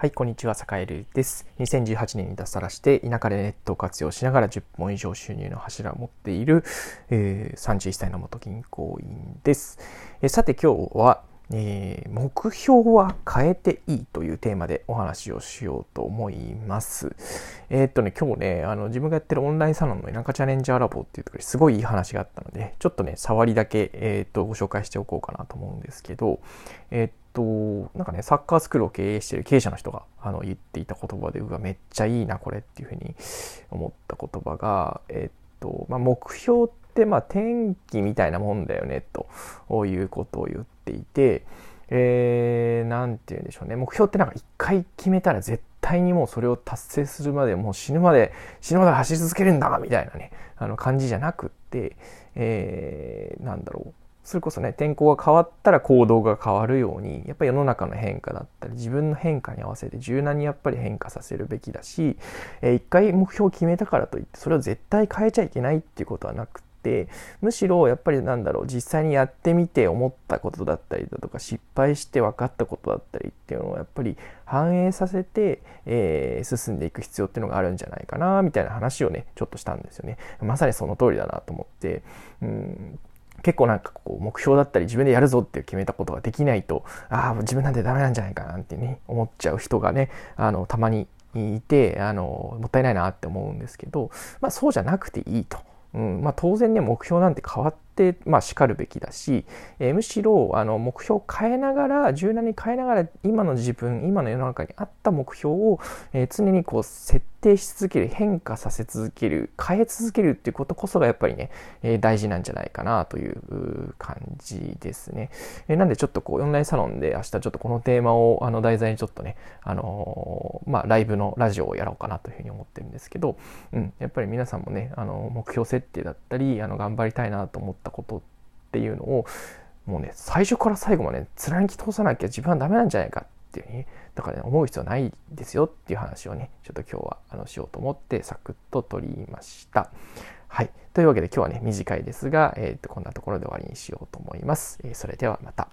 はい、こんにちは、坂井瑠です。2018年に脱サラして、田舎でネットを活用しながら10本以上収入の柱を持っている、えー、31歳の元銀行員です。えー、さて今日は、えー、目標は変えていいというテーマでお話をしようと思います。えー、っとね、今日ね、あの自分がやってるオンラインサロンの田舎チャレンジャーラボっていうところですごいいい話があったので、ちょっとね、触りだけ、えー、っとご紹介しておこうかなと思うんですけど、えっと、なんかね、サッカースクールを経営している経営者の人があの言っていた言葉で、うわ、めっちゃいいな、これっていうふうに思った言葉が、えっと、まあ、目標って、まあ、天気みたいなもんだよね、ということを言っていて、えー、なんて言うんでしょうね。目標ってなんか一回決めたら絶対にもうそれを達成するまでもう死ぬまで、死ぬまで走り続けるんだみたいなね、あの感じじゃなくって、えー、なんだろう。それこそね天候が変わったら行動が変わるようにやっぱり世の中の変化だったり自分の変化に合わせて柔軟にやっぱり変化させるべきだし、えー、一回目標を決めたからといってそれを絶対変えちゃいけないっていうことはなくてむしろやっぱりなんだろう実際にやってみて思ったことだったりだとか失敗して分かったことだったりっていうのをやっぱり反映させて、えー、進んでいく必要っていうのがあるんじゃないかなみたいな話をねちょっとしたんですよね。まさにその通りだなと思って。うん。結構なんかこう目標だったり自分でやるぞって決めたことができないとああ自分なんてダメなんじゃないかなってね思っちゃう人がねあのたまにいてあのもったいないなって思うんですけど、まあ、そうじゃなくていいと。うん。まあ、当然ね目標なんて変わって、まあ、しかるべきだし、えー、むしろあの目標を変えながら柔軟に変えながら今の自分今の世の中に合った目標を、えー、常にこう設定し続ける変化させ続ける変え続けるっていうことこそがやっぱりね、えー、大事なんじゃないかなという感じですね、えー、なんでちょっとこうオンラインサロンで明日ちょっとこのテーマをあの題材にちょっとねあの、まあライブのラジオをやろうかなというふうに思ってるんですけど、うん、やっぱり皆さんもねあの目標設定だったりあの頑張りたいなと思ったことっていうのをもうね最初から最後まで貫き通さなきゃ自分はダメなんじゃないかっていうふうにだからね思う必要ないですよっていう話をねちょっと今日はあのしようと思ってサクッと取りました。はい。というわけで今日はね短いですが、えー、とこんなところで終わりにしようと思います。えー、それではまた。